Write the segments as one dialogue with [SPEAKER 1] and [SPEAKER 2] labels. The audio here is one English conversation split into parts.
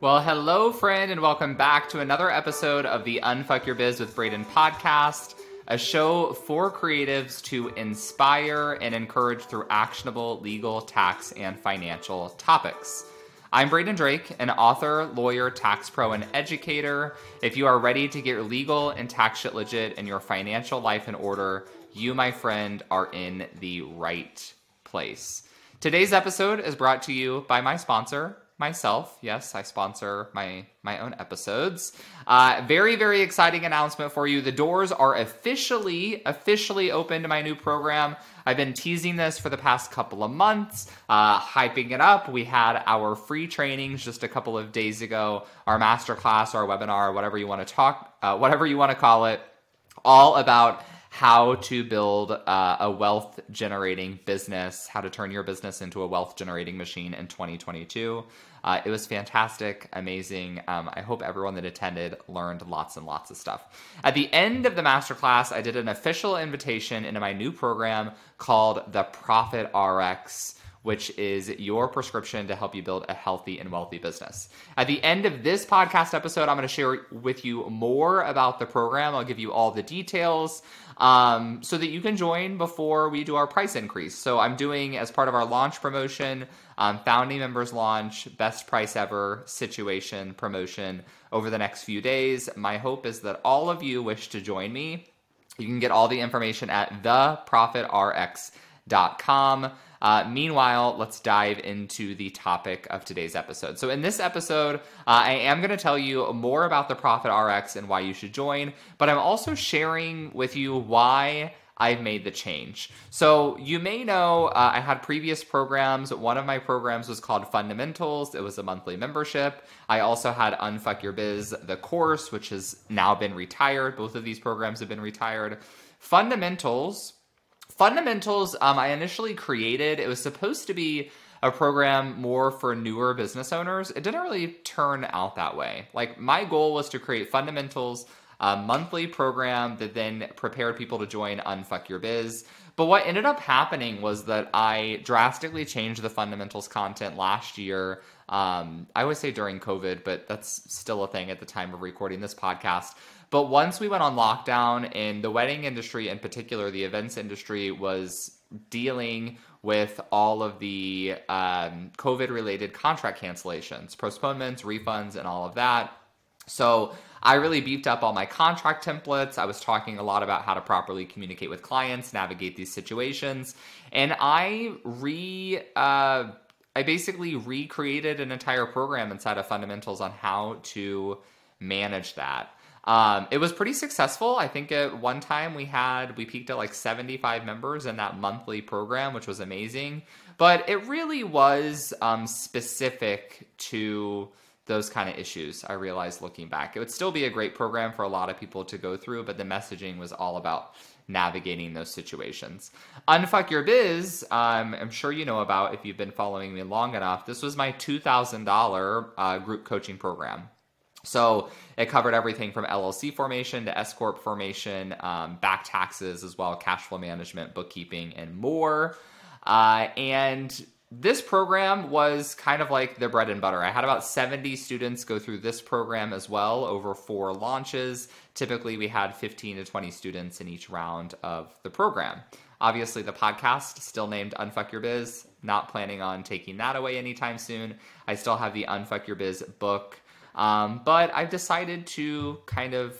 [SPEAKER 1] Well, hello, friend, and welcome back to another episode of the Unfuck Your Biz with Braden podcast, a show for creatives to inspire and encourage through actionable legal, tax, and financial topics. I'm Braden Drake, an author, lawyer, tax pro, and educator. If you are ready to get your legal and tax shit legit and your financial life in order, you, my friend, are in the right place. Today's episode is brought to you by my sponsor, myself. Yes, I sponsor my my own episodes. Uh, very very exciting announcement for you. The doors are officially officially open to my new program. I've been teasing this for the past couple of months, uh, hyping it up. We had our free trainings just a couple of days ago, our masterclass, our webinar, whatever you want to talk, uh, whatever you want to call it, all about how to build uh, a wealth generating business, how to turn your business into a wealth generating machine in 2022. Uh, it was fantastic, amazing. Um, I hope everyone that attended learned lots and lots of stuff. At the end of the masterclass, I did an official invitation into my new program called the Profit RX which is your prescription to help you build a healthy and wealthy business. At the end of this podcast episode, I'm going to share with you more about the program. I'll give you all the details um, so that you can join before we do our price increase. So I'm doing as part of our launch promotion, um, founding members launch, best price ever situation promotion over the next few days. My hope is that all of you wish to join me. You can get all the information at theprofitrx.com. Uh, meanwhile, let's dive into the topic of today's episode. So, in this episode, uh, I am going to tell you more about the Profit RX and why you should join, but I'm also sharing with you why. I've made the change. So, you may know uh, I had previous programs. One of my programs was called Fundamentals, it was a monthly membership. I also had Unfuck Your Biz, the course, which has now been retired. Both of these programs have been retired. Fundamentals Fundamentals, um, I initially created, it was supposed to be a program more for newer business owners. It didn't really turn out that way. Like, my goal was to create Fundamentals, a monthly program that then prepared people to join Unfuck Your Biz. But what ended up happening was that I drastically changed the fundamentals content last year. Um, I would say during COVID, but that's still a thing at the time of recording this podcast. But once we went on lockdown, in the wedding industry in particular, the events industry was dealing with all of the um, COVID related contract cancellations, postponements, refunds, and all of that. So I really beefed up all my contract templates. I was talking a lot about how to properly communicate with clients, navigate these situations, and I re. Uh, I basically recreated an entire program inside of fundamentals on how to manage that. Um, it was pretty successful. I think at one time we had we peaked at like 75 members in that monthly program, which was amazing. But it really was um, specific to those kind of issues. I realized looking back, it would still be a great program for a lot of people to go through, but the messaging was all about navigating those situations. Unfuck Your Biz, um, I'm sure you know about if you've been following me long enough. This was my $2,000 uh, group coaching program. So it covered everything from LLC formation to S corp formation, um, back taxes as well, cash flow management, bookkeeping, and more. Uh, and this program was kind of like the bread and butter. I had about 70 students go through this program as well over four launches. Typically, we had 15 to 20 students in each round of the program. Obviously, the podcast, still named Unfuck Your Biz, not planning on taking that away anytime soon. I still have the Unfuck Your Biz book. Um, but I've decided to kind of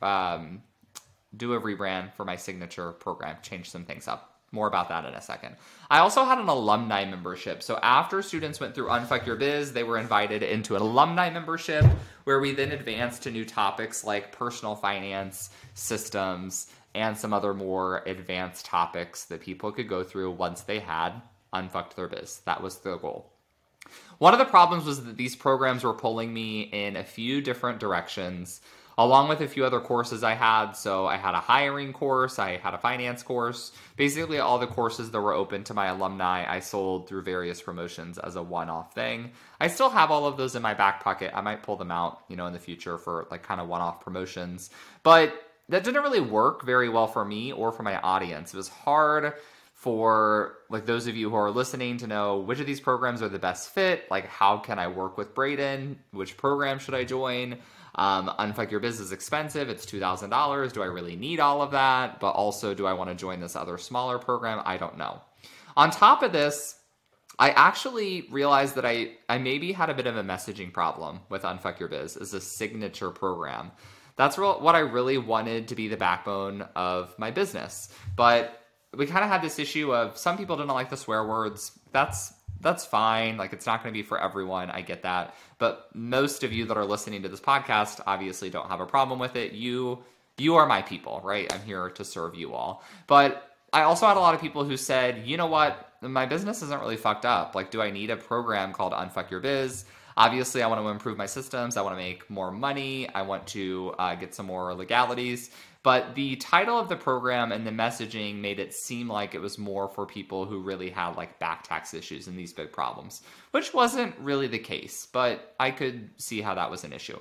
[SPEAKER 1] um, do a rebrand for my signature program, change some things up. More about that in a second. I also had an alumni membership. So after students went through Unfuck Your Biz, they were invited into an alumni membership where we then advanced to new topics like personal finance, systems, and some other more advanced topics that people could go through once they had unfucked their biz. That was the goal. One of the problems was that these programs were pulling me in a few different directions, along with a few other courses I had. So I had a hiring course, I had a finance course. Basically, all the courses that were open to my alumni, I sold through various promotions as a one off thing. I still have all of those in my back pocket. I might pull them out, you know, in the future for like kind of one off promotions. But that didn't really work very well for me or for my audience. It was hard for like those of you who are listening to know which of these programs are the best fit. Like, how can I work with Braden? Which program should I join? Um, Unfuck Your Biz is expensive. It's $2,000. Do I really need all of that? But also, do I want to join this other smaller program? I don't know. On top of this, I actually realized that I, I maybe had a bit of a messaging problem with Unfuck Your Biz as a signature program. That's what I really wanted to be the backbone of my business. But we kind of had this issue of some people didn't like the swear words. That's that's fine. Like it's not going to be for everyone. I get that. But most of you that are listening to this podcast obviously don't have a problem with it. You you are my people, right? I'm here to serve you all. But I also had a lot of people who said, "You know what? My business isn't really fucked up. Like do I need a program called Unfuck Your Biz?" Obviously, I want to improve my systems. I want to make more money. I want to uh, get some more legalities. But the title of the program and the messaging made it seem like it was more for people who really had like back tax issues and these big problems, which wasn't really the case, but I could see how that was an issue.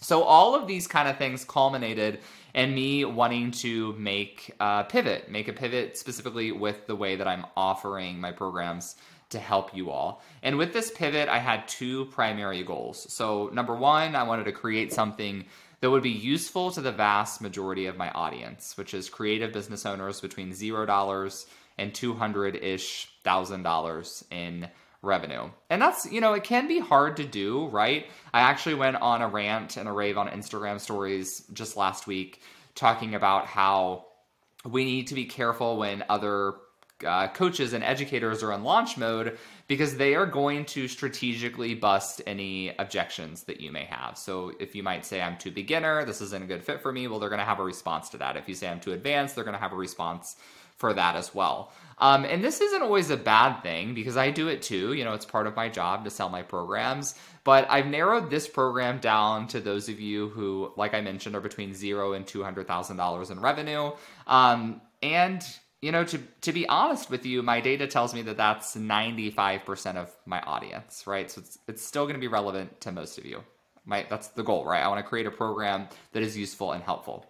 [SPEAKER 1] So all of these kind of things culminated in me wanting to make a pivot, make a pivot specifically with the way that I'm offering my programs to help you all. And with this pivot, I had two primary goals. So number one, I wanted to create something that would be useful to the vast majority of my audience, which is creative business owners between $0 and 200 ish thousand dollars in revenue. And that's, you know, it can be hard to do, right? I actually went on a rant and a rave on Instagram stories just last week talking about how we need to be careful when other uh, coaches and educators are in launch mode because they are going to strategically bust any objections that you may have. So if you might say, I'm too beginner, this isn't a good fit for me, well, they're going to have a response to that. If you say, I'm too advanced, they're going to have a response for that as well. Um, and this isn't always a bad thing because I do it too. You know, it's part of my job to sell my programs. But I've narrowed this program down to those of you who, like I mentioned, are between zero and two hundred thousand dollars in revenue. Um, and you know, to to be honest with you, my data tells me that that's 95% of my audience, right? So it's it's still going to be relevant to most of you. My that's the goal, right? I want to create a program that is useful and helpful.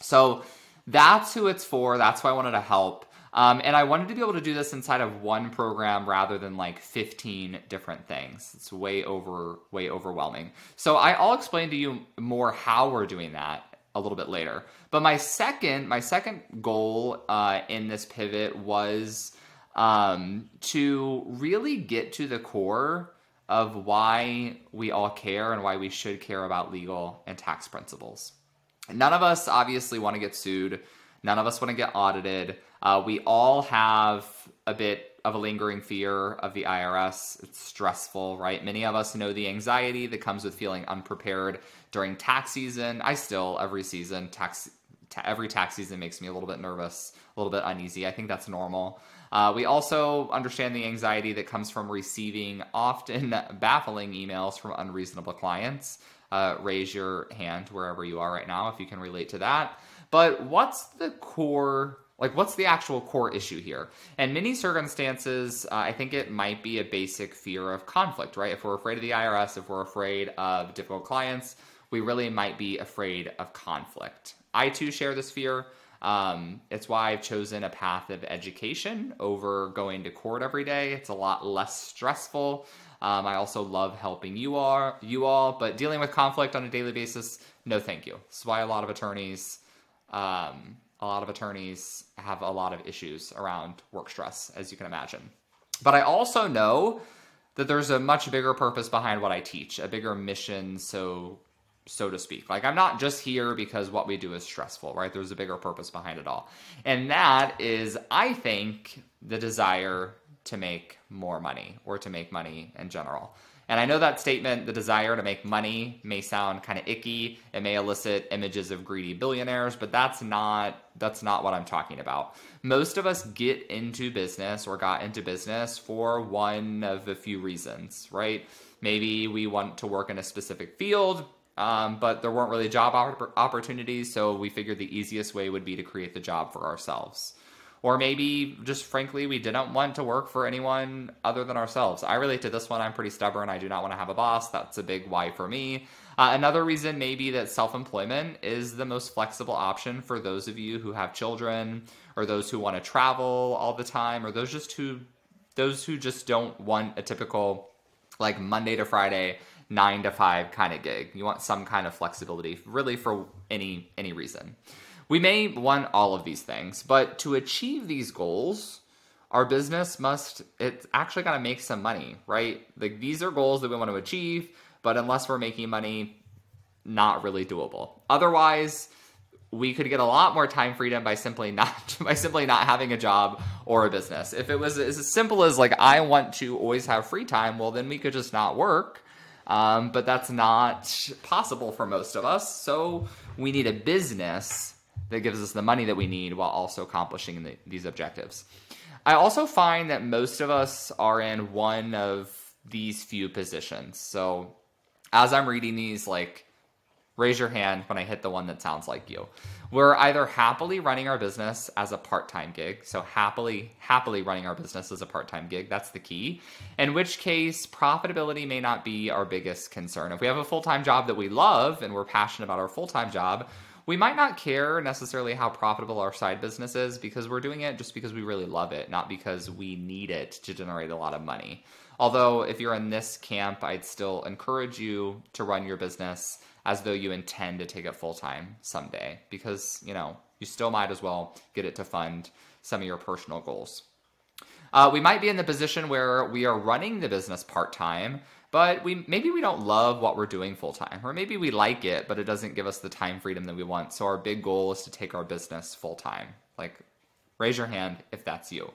[SPEAKER 1] So that's who it's for. That's why I wanted to help. Um, and I wanted to be able to do this inside of one program rather than like 15 different things. It's way over, way overwhelming. So I, I'll explain to you more how we're doing that a little bit later. But my second, my second goal uh, in this pivot was um, to really get to the core of why we all care and why we should care about legal and tax principles. None of us obviously want to get sued. None of us want to get audited. Uh, we all have a bit of a lingering fear of the IRS. It's stressful, right? Many of us know the anxiety that comes with feeling unprepared during tax season. I still, every season, tax every tax season makes me a little bit nervous, a little bit uneasy. I think that's normal. Uh, we also understand the anxiety that comes from receiving often baffling emails from unreasonable clients. Uh, raise your hand wherever you are right now if you can relate to that. But what's the core like, what's the actual core issue here? In many circumstances, uh, I think it might be a basic fear of conflict, right? If we're afraid of the IRS, if we're afraid of difficult clients, we really might be afraid of conflict. I too share this fear. Um, it's why I've chosen a path of education over going to court every day. It's a lot less stressful. Um, I also love helping you all, you all, but dealing with conflict on a daily basis, no, thank you. That's why a lot of attorneys um, a lot of attorneys have a lot of issues around work stress, as you can imagine. But I also know that there's a much bigger purpose behind what I teach, a bigger mission, so so to speak. Like I'm not just here because what we do is stressful, right? There's a bigger purpose behind it all. And that is I think the desire to make more money or to make money in general. And I know that statement, the desire to make money, may sound kind of icky. It may elicit images of greedy billionaires, but that's not that's not what I'm talking about. Most of us get into business or got into business for one of a few reasons, right? Maybe we want to work in a specific field, um, but there weren't really job opportunities, so we figured the easiest way would be to create the job for ourselves. Or maybe just frankly we didn't want to work for anyone other than ourselves. I relate to this one. I'm pretty stubborn. I do not want to have a boss. That's a big why for me. Uh, another reason maybe that self employment is the most flexible option for those of you who have children or those who want to travel all the time or those just who those who just don't want a typical like Monday to Friday nine to five kind of gig. You want some kind of flexibility, really for any any reason. We may want all of these things, but to achieve these goals, our business must it's actually got to make some money, right? Like these are goals that we want to achieve, but unless we're making money, not really doable. Otherwise, we could get a lot more time freedom by simply not by simply not having a job or a business. If it was as simple as like I want to always have free time, well then we could just not work um, but that's not possible for most of us. So we need a business that gives us the money that we need while also accomplishing the, these objectives. I also find that most of us are in one of these few positions. So as I'm reading these, like, raise your hand when I hit the one that sounds like you. We're either happily running our business as a part-time gig, so happily happily running our business as a part-time gig, that's the key. In which case profitability may not be our biggest concern. If we have a full-time job that we love and we're passionate about our full-time job, we might not care necessarily how profitable our side business is because we're doing it just because we really love it, not because we need it to generate a lot of money. Although, if you're in this camp, I'd still encourage you to run your business as though you intend to take it full time someday because, you know, you still might as well get it to fund some of your personal goals. Uh, we might be in the position where we are running the business part time, but we maybe we don't love what we're doing full time, or maybe we like it, but it doesn't give us the time freedom that we want. So our big goal is to take our business full time. Like, raise your hand if that's you.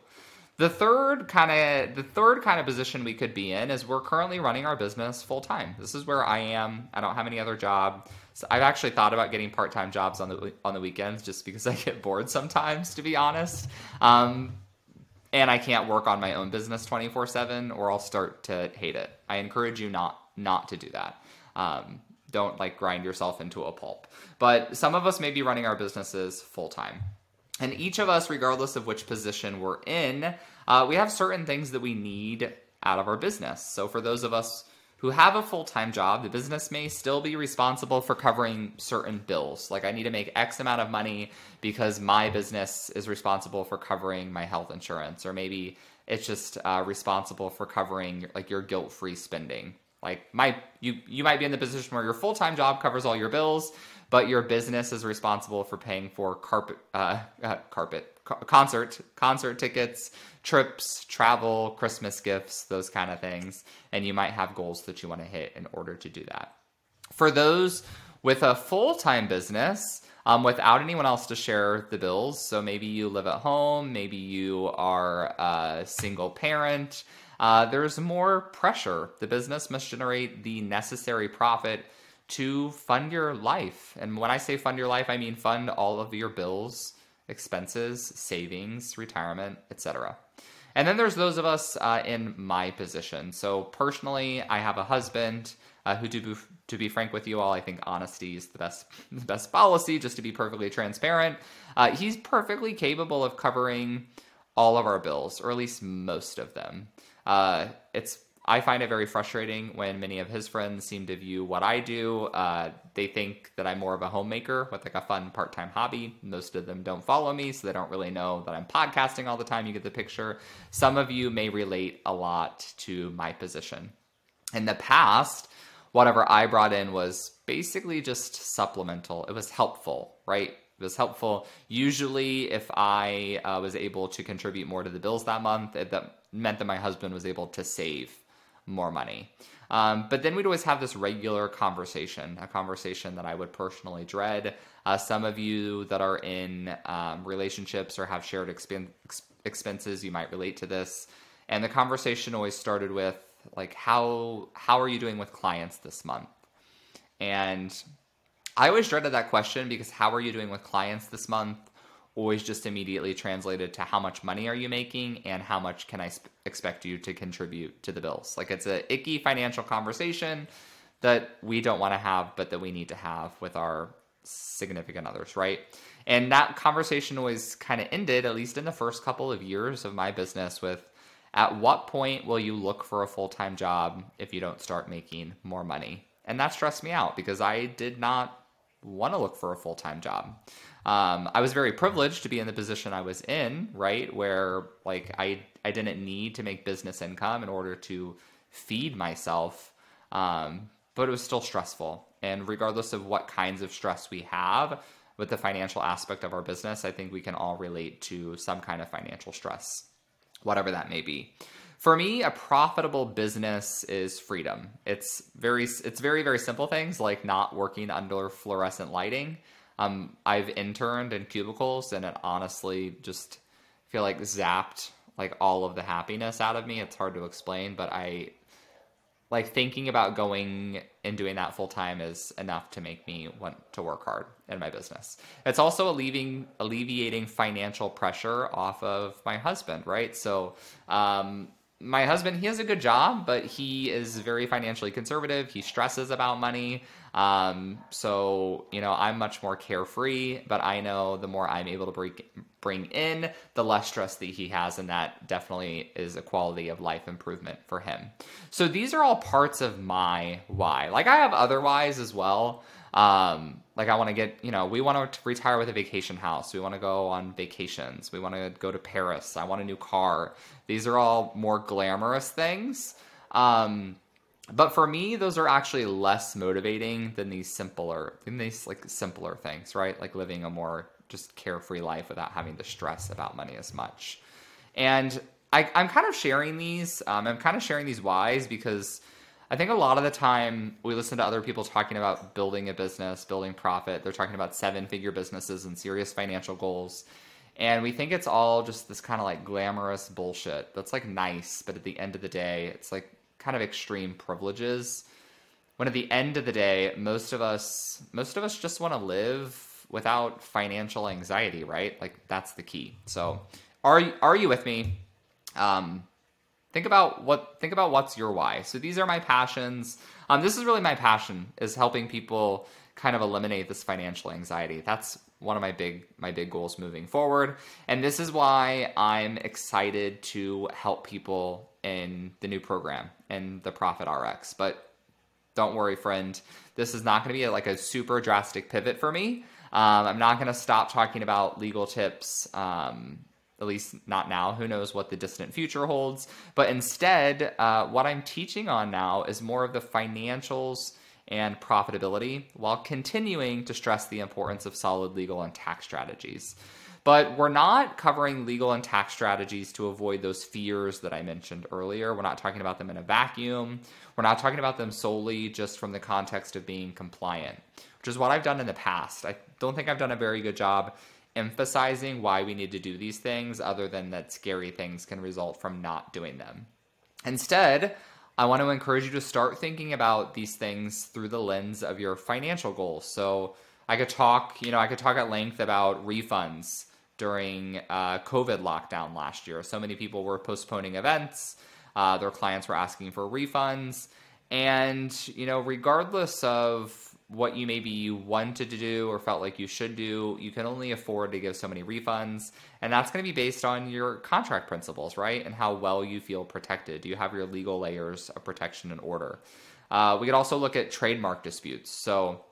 [SPEAKER 1] The third kind of the third kind of position we could be in is we're currently running our business full time. This is where I am. I don't have any other job. So I've actually thought about getting part time jobs on the on the weekends just because I get bored sometimes, to be honest. Um, and I can't work on my own business twenty four seven, or I'll start to hate it. I encourage you not not to do that. Um, don't like grind yourself into a pulp. But some of us may be running our businesses full time. And each of us, regardless of which position we're in, uh, we have certain things that we need out of our business. So for those of us who have a full time job, the business may still be responsible for covering certain bills. Like I need to make X amount of money because my business is responsible for covering my health insurance, or maybe it's just uh, responsible for covering like your guilt free spending. Like my you you might be in the position where your full time job covers all your bills, but your business is responsible for paying for carpet, uh, uh, carpet, concert, concert tickets, trips, travel, Christmas gifts, those kind of things. And you might have goals that you want to hit in order to do that. For those with a full time business, um, without anyone else to share the bills, so maybe you live at home, maybe you are a single parent, uh, there's more pressure. The business must generate the necessary profit to fund your life. And when I say fund your life, I mean fund all of your bills, expenses, savings, retirement, etc. And then there's those of us uh, in my position. So personally, I have a husband uh, who, to be, to be frank with you all, I think honesty is the best the best policy. Just to be perfectly transparent, uh, he's perfectly capable of covering all of our bills, or at least most of them. Uh, it's I find it very frustrating when many of his friends seem to view what I do. Uh, they think that I'm more of a homemaker with like a fun part time hobby. Most of them don't follow me, so they don't really know that I'm podcasting all the time. You get the picture. Some of you may relate a lot to my position. In the past, whatever I brought in was basically just supplemental, it was helpful, right? It was helpful. Usually, if I uh, was able to contribute more to the bills that month, it, that meant that my husband was able to save more money. Um, but then we'd always have this regular conversation, a conversation that I would personally dread. Uh, some of you that are in um, relationships or have shared expen- ex- expenses, you might relate to this. And the conversation always started with like, how how are you doing with clients this month? And I always dreaded that question because how are you doing with clients this month? Always just immediately translated to how much money are you making and how much can I sp- expect you to contribute to the bills. Like it's a icky financial conversation that we don't want to have, but that we need to have with our significant others, right? And that conversation always kind of ended, at least in the first couple of years of my business, with at what point will you look for a full time job if you don't start making more money? And that stressed me out because I did not want to look for a full time job. Um, I was very privileged to be in the position I was in, right? Where like I I didn't need to make business income in order to feed myself, um, but it was still stressful. And regardless of what kinds of stress we have with the financial aspect of our business, I think we can all relate to some kind of financial stress, whatever that may be. For me, a profitable business is freedom. It's very it's very very simple things like not working under fluorescent lighting. Um, I've interned in cubicles and it honestly just feel like zapped like all of the happiness out of me. It's hard to explain, but I like thinking about going and doing that full time is enough to make me want to work hard in my business. It's also alleviating alleviating financial pressure off of my husband, right? So um, my husband, he has a good job, but he is very financially conservative. He stresses about money. Um, so, you know, I'm much more carefree, but I know the more I'm able to bring, bring in, the less stress that he has. And that definitely is a quality of life improvement for him. So these are all parts of my why. Like I have other whys as well. Um, like I want to get, you know, we want to retire with a vacation house. We want to go on vacations. We want to go to Paris. I want a new car. These are all more glamorous things. Um, but for me, those are actually less motivating than these simpler, than these like simpler things, right? Like living a more just carefree life without having to stress about money as much. And I, am kind of sharing these. Um, I'm kind of sharing these whys because I think a lot of the time we listen to other people talking about building a business, building profit. They're talking about seven figure businesses and serious financial goals. And we think it's all just this kind of like glamorous bullshit that's like nice, but at the end of the day, it's like kind of extreme privileges. When at the end of the day, most of us most of us just want to live without financial anxiety, right? Like that's the key. So, are you, are you with me? Um, think about what think about what's your why so these are my passions um, this is really my passion is helping people kind of eliminate this financial anxiety that's one of my big my big goals moving forward and this is why i'm excited to help people in the new program in the profit rx but don't worry friend this is not going to be a, like a super drastic pivot for me um, i'm not going to stop talking about legal tips um, at least not now. Who knows what the distant future holds? But instead, uh, what I'm teaching on now is more of the financials and profitability while continuing to stress the importance of solid legal and tax strategies. But we're not covering legal and tax strategies to avoid those fears that I mentioned earlier. We're not talking about them in a vacuum. We're not talking about them solely just from the context of being compliant, which is what I've done in the past. I don't think I've done a very good job emphasizing why we need to do these things other than that scary things can result from not doing them. Instead, I want to encourage you to start thinking about these things through the lens of your financial goals. So I could talk, you know, I could talk at length about refunds during uh, COVID lockdown last year. So many people were postponing events. Uh, their clients were asking for refunds. And, you know, regardless of what you maybe you wanted to do or felt like you should do, you can only afford to give so many refunds. And that's going to be based on your contract principles, right? And how well you feel protected. Do you have your legal layers of protection in order? Uh, we could also look at trademark disputes. So,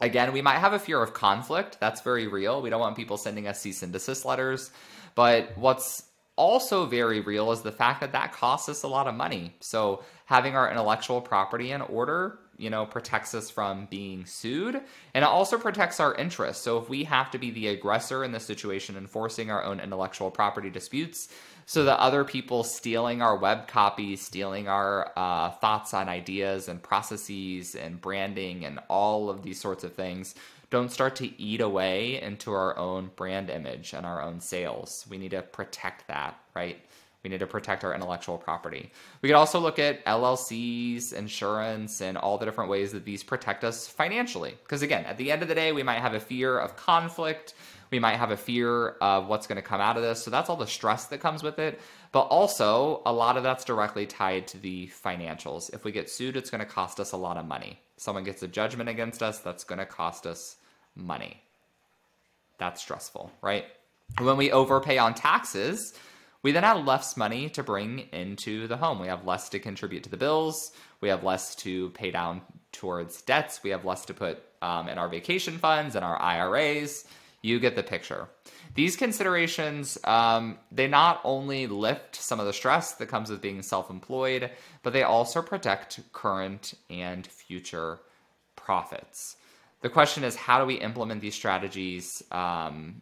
[SPEAKER 1] again, we might have a fear of conflict. That's very real. We don't want people sending us cease and desist letters. But what's also very real is the fact that that costs us a lot of money. So, having our intellectual property in order you know, protects us from being sued. And it also protects our interests. So if we have to be the aggressor in this situation, enforcing our own intellectual property disputes, so that other people stealing our web copies, stealing our uh, thoughts on ideas and processes and branding and all of these sorts of things don't start to eat away into our own brand image and our own sales. We need to protect that, right? We need to protect our intellectual property. We could also look at LLCs, insurance, and all the different ways that these protect us financially. Because again, at the end of the day, we might have a fear of conflict. We might have a fear of what's going to come out of this. So that's all the stress that comes with it. But also, a lot of that's directly tied to the financials. If we get sued, it's going to cost us a lot of money. Someone gets a judgment against us, that's going to cost us money. That's stressful, right? When we overpay on taxes, we then have less money to bring into the home. We have less to contribute to the bills. We have less to pay down towards debts. We have less to put um, in our vacation funds and our IRAs. You get the picture. These considerations, um, they not only lift some of the stress that comes with being self employed, but they also protect current and future profits. The question is, how do we implement these strategies? Um,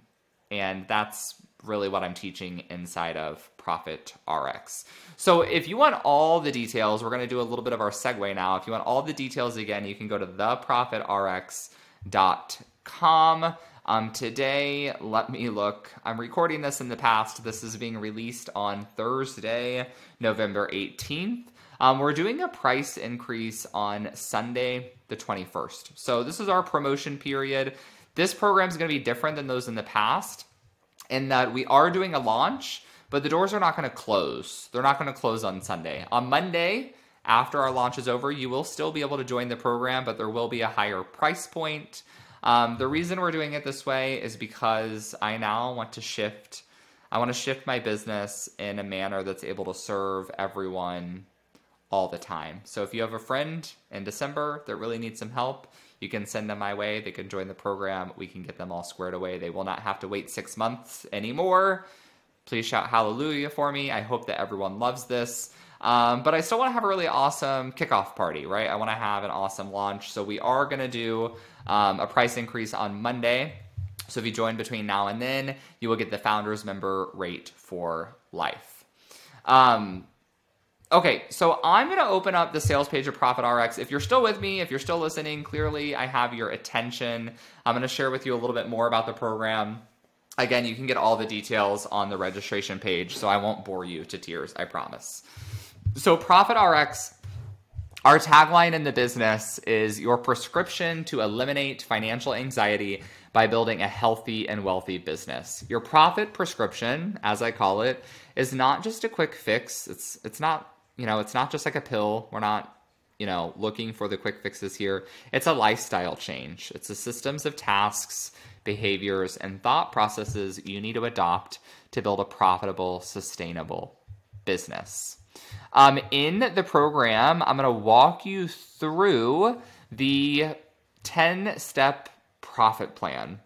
[SPEAKER 1] and that's really what I'm teaching inside of Profit RX. So if you want all the details, we're going to do a little bit of our segue now. If you want all the details again, you can go to theprofitrx.com. Um, today, let me look. I'm recording this in the past. This is being released on Thursday, November 18th. Um, we're doing a price increase on Sunday, the 21st. So this is our promotion period. This program is going to be different than those in the past in that we are doing a launch, but the doors are not going to close. They're not going to close on Sunday. On Monday, after our launch is over, you will still be able to join the program, but there will be a higher price point. Um, the reason we're doing it this way is because I now want to shift. I want to shift my business in a manner that's able to serve everyone all the time. So if you have a friend in December that really needs some help, you can send them my way. They can join the program. We can get them all squared away. They will not have to wait six months anymore. Please shout hallelujah for me. I hope that everyone loves this. Um, but I still want to have a really awesome kickoff party, right? I want to have an awesome launch. So we are going to do um, a price increase on Monday. So if you join between now and then, you will get the founders member rate for life. Um, Okay, so I'm going to open up the sales page of Profit RX. If you're still with me, if you're still listening, clearly I have your attention. I'm going to share with you a little bit more about the program. Again, you can get all the details on the registration page, so I won't bore you to tears, I promise. So, Profit RX, our tagline in the business is your prescription to eliminate financial anxiety by building a healthy and wealthy business. Your profit prescription, as I call it, is not just a quick fix. It's it's not you know, it's not just like a pill. We're not, you know, looking for the quick fixes here. It's a lifestyle change. It's a systems of tasks, behaviors, and thought processes you need to adopt to build a profitable, sustainable business. Um, in the program, I'm going to walk you through the 10 step profit plan.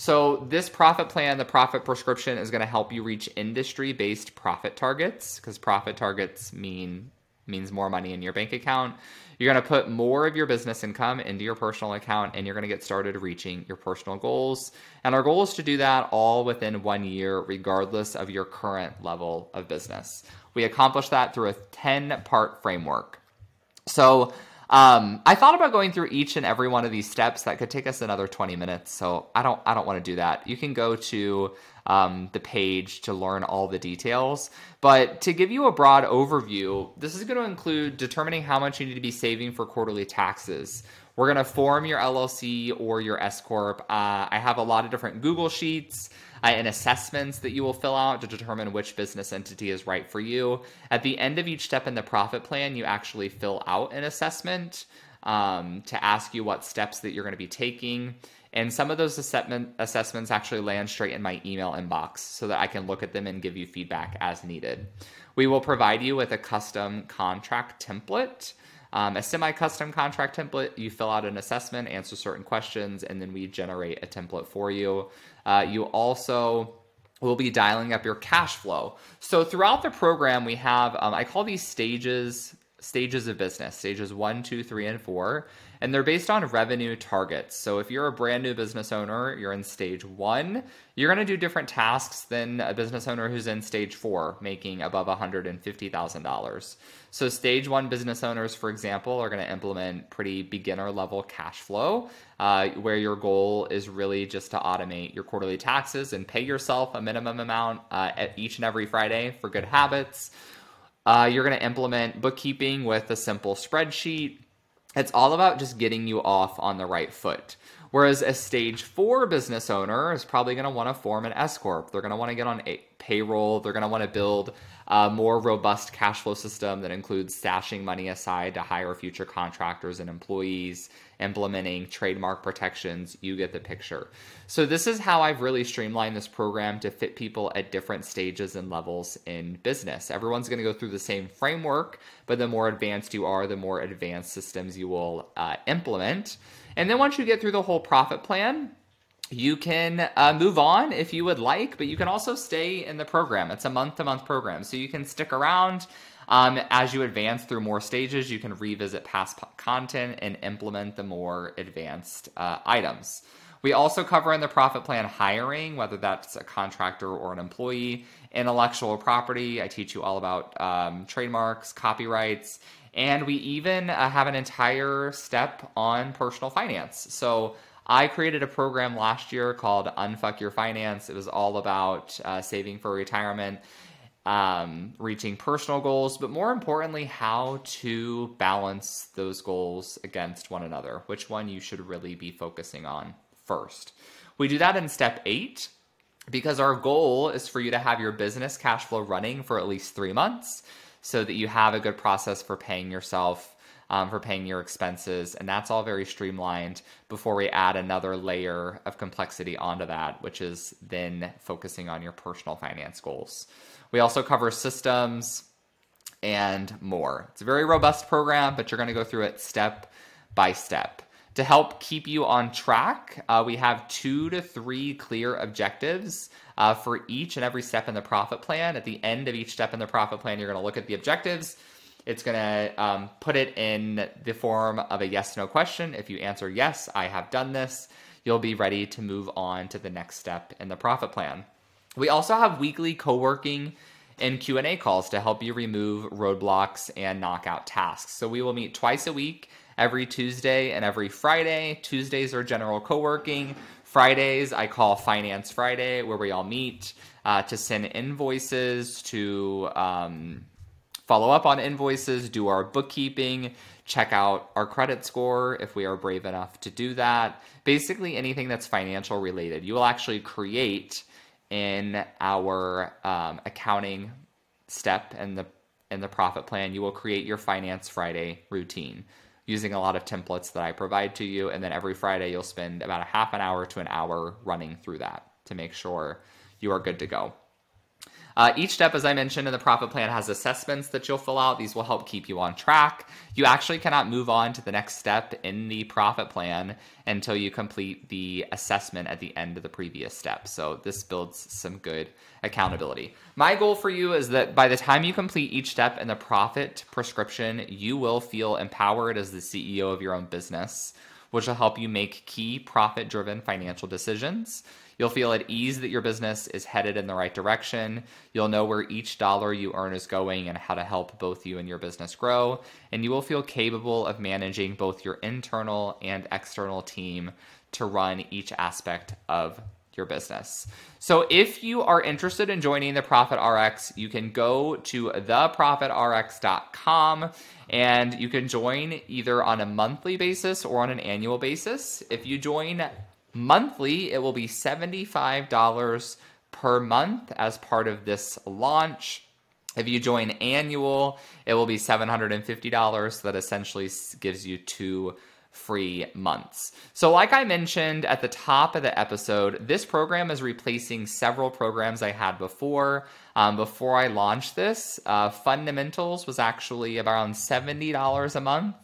[SPEAKER 1] So, this profit plan, the profit prescription, is going to help you reach industry based profit targets because profit targets mean means more money in your bank account. You're going to put more of your business income into your personal account and you're going to get started reaching your personal goals. And our goal is to do that all within one year, regardless of your current level of business. We accomplish that through a 10 part framework. So, um, I thought about going through each and every one of these steps. That could take us another 20 minutes. So I don't I don't want to do that. You can go to um, the page to learn all the details. But to give you a broad overview, this is going to include determining how much you need to be saving for quarterly taxes. We're going to form your LLC or your S corp. Uh, I have a lot of different Google sheets uh, and assessments that you will fill out to determine which business entity is right for you. At the end of each step in the profit plan, you actually fill out an assessment um, to ask you what steps that you're going to be taking. And some of those assessment, assessments actually land straight in my email inbox so that I can look at them and give you feedback as needed. We will provide you with a custom contract template. Um, a semi custom contract template, you fill out an assessment, answer certain questions, and then we generate a template for you. Uh, you also will be dialing up your cash flow. So throughout the program, we have um, I call these stages stages of business stages one two three and four and they're based on revenue targets. So if you're a brand new business owner you're in stage one you're going to do different tasks than a business owner who's in stage four making above $150000 so stage one business owners for example are going to implement pretty beginner level cash flow uh, where your goal is really just to automate your quarterly taxes and pay yourself a minimum amount uh, at each and every friday for good habits uh, you're going to implement bookkeeping with a simple spreadsheet. It's all about just getting you off on the right foot. Whereas a stage four business owner is probably going to want to form an S corp. They're going to want to get on a payroll. They're going to want to build a more robust cash flow system that includes stashing money aside to hire future contractors and employees, implementing trademark protections. You get the picture. So, this is how I've really streamlined this program to fit people at different stages and levels in business. Everyone's going to go through the same framework, but the more advanced you are, the more advanced systems you will uh, implement. And then once you get through the whole profit plan, you can uh, move on if you would like, but you can also stay in the program. It's a month to month program, so you can stick around. Um, as you advance through more stages, you can revisit past content and implement the more advanced uh, items. We also cover in the profit plan hiring, whether that's a contractor or an employee, intellectual property. I teach you all about um, trademarks, copyrights, and we even uh, have an entire step on personal finance. So I created a program last year called Unfuck Your Finance. It was all about uh, saving for retirement, um, reaching personal goals, but more importantly, how to balance those goals against one another, which one you should really be focusing on first. We do that in step eight because our goal is for you to have your business cash flow running for at least three months so that you have a good process for paying yourself um, for paying your expenses. And that's all very streamlined before we add another layer of complexity onto that, which is then focusing on your personal finance goals. We also cover systems and more. It's a very robust program, but you're going to go through it step by step. To help keep you on track, uh, we have two to three clear objectives uh, for each and every step in the profit plan. At the end of each step in the profit plan, you're going to look at the objectives it's going to um, put it in the form of a yes no question. If you answer yes, I have done this, you'll be ready to move on to the next step in the profit plan. We also have weekly co-working and Q&A calls to help you remove roadblocks and knock out tasks. So we will meet twice a week, every Tuesday and every Friday. Tuesdays are general co-working. Fridays I call Finance Friday, where we all meet uh, to send invoices, to um, follow up on invoices, do our bookkeeping, check out our credit score if we are brave enough to do that. Basically, anything that's financial related. You will actually create in our um, accounting step and the in the profit plan, you will create your Finance Friday routine using a lot of templates that I provide to you. And then every Friday, you'll spend about a half an hour to an hour running through that to make sure you are good to go. Uh, each step, as I mentioned in the profit plan, has assessments that you'll fill out. These will help keep you on track. You actually cannot move on to the next step in the profit plan until you complete the assessment at the end of the previous step. So this builds some good accountability. My goal for you is that by the time you complete each step in the profit prescription, you will feel empowered as the CEO of your own business, which will help you make key profit driven financial decisions. You'll feel at ease that your business is headed in the right direction. You'll know where each dollar you earn is going and how to help both you and your business grow. And you will feel capable of managing both your internal and external team to run each aspect of your business. So if you are interested in joining the Profit RX, you can go to theprofitrx.com and you can join either on a monthly basis or on an annual basis. If you join Monthly, it will be $75 per month as part of this launch. If you join annual, it will be $750. That essentially gives you two free months. So, like I mentioned at the top of the episode, this program is replacing several programs I had before. Um, before I launched this, uh, Fundamentals was actually around $70 a month.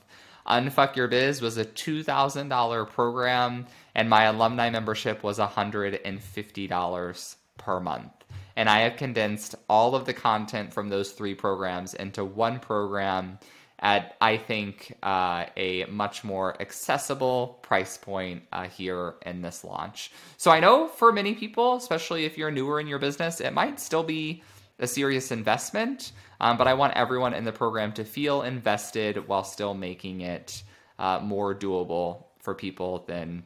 [SPEAKER 1] Unfuck Your Biz was a $2,000 program, and my alumni membership was $150 per month. And I have condensed all of the content from those three programs into one program at, I think, uh, a much more accessible price point uh, here in this launch. So I know for many people, especially if you're newer in your business, it might still be a serious investment. Um, but I want everyone in the program to feel invested while still making it uh, more doable for people than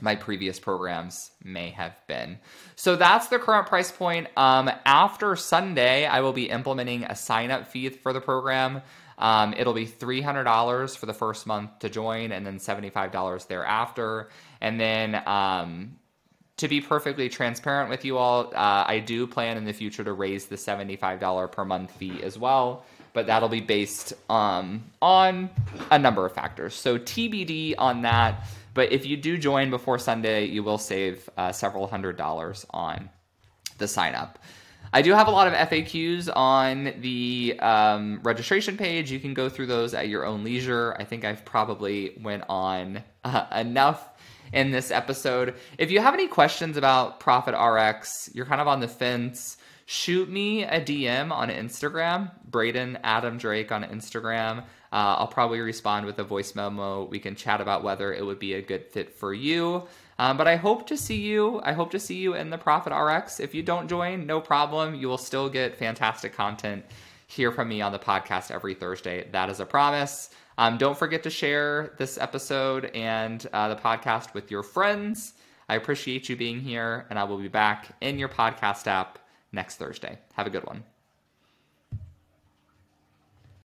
[SPEAKER 1] my previous programs may have been. So that's the current price point. Um, after Sunday, I will be implementing a sign up fee for the program. Um, it'll be $300 for the first month to join and then $75 thereafter. And then um, to be perfectly transparent with you all, uh, I do plan in the future to raise the $75 per month fee as well, but that'll be based um, on a number of factors. So TBD on that. But if you do join before Sunday, you will save uh, several hundred dollars on the sign up. I do have a lot of FAQs on the um, registration page. You can go through those at your own leisure. I think I've probably went on uh, enough in this episode. If you have any questions about Profit RX, you're kind of on the fence, shoot me a DM on Instagram, Braden Adam Drake on Instagram. Uh, I'll probably respond with a voice memo. We can chat about whether it would be a good fit for you. Um, but I hope to see you. I hope to see you in the Profit RX. If you don't join, no problem. You will still get fantastic content. Hear from me on the podcast every Thursday. That is a promise. Um, don't forget to share this episode and uh, the podcast with your friends. I appreciate you being here, and I will be back in your podcast app next Thursday. Have a good one.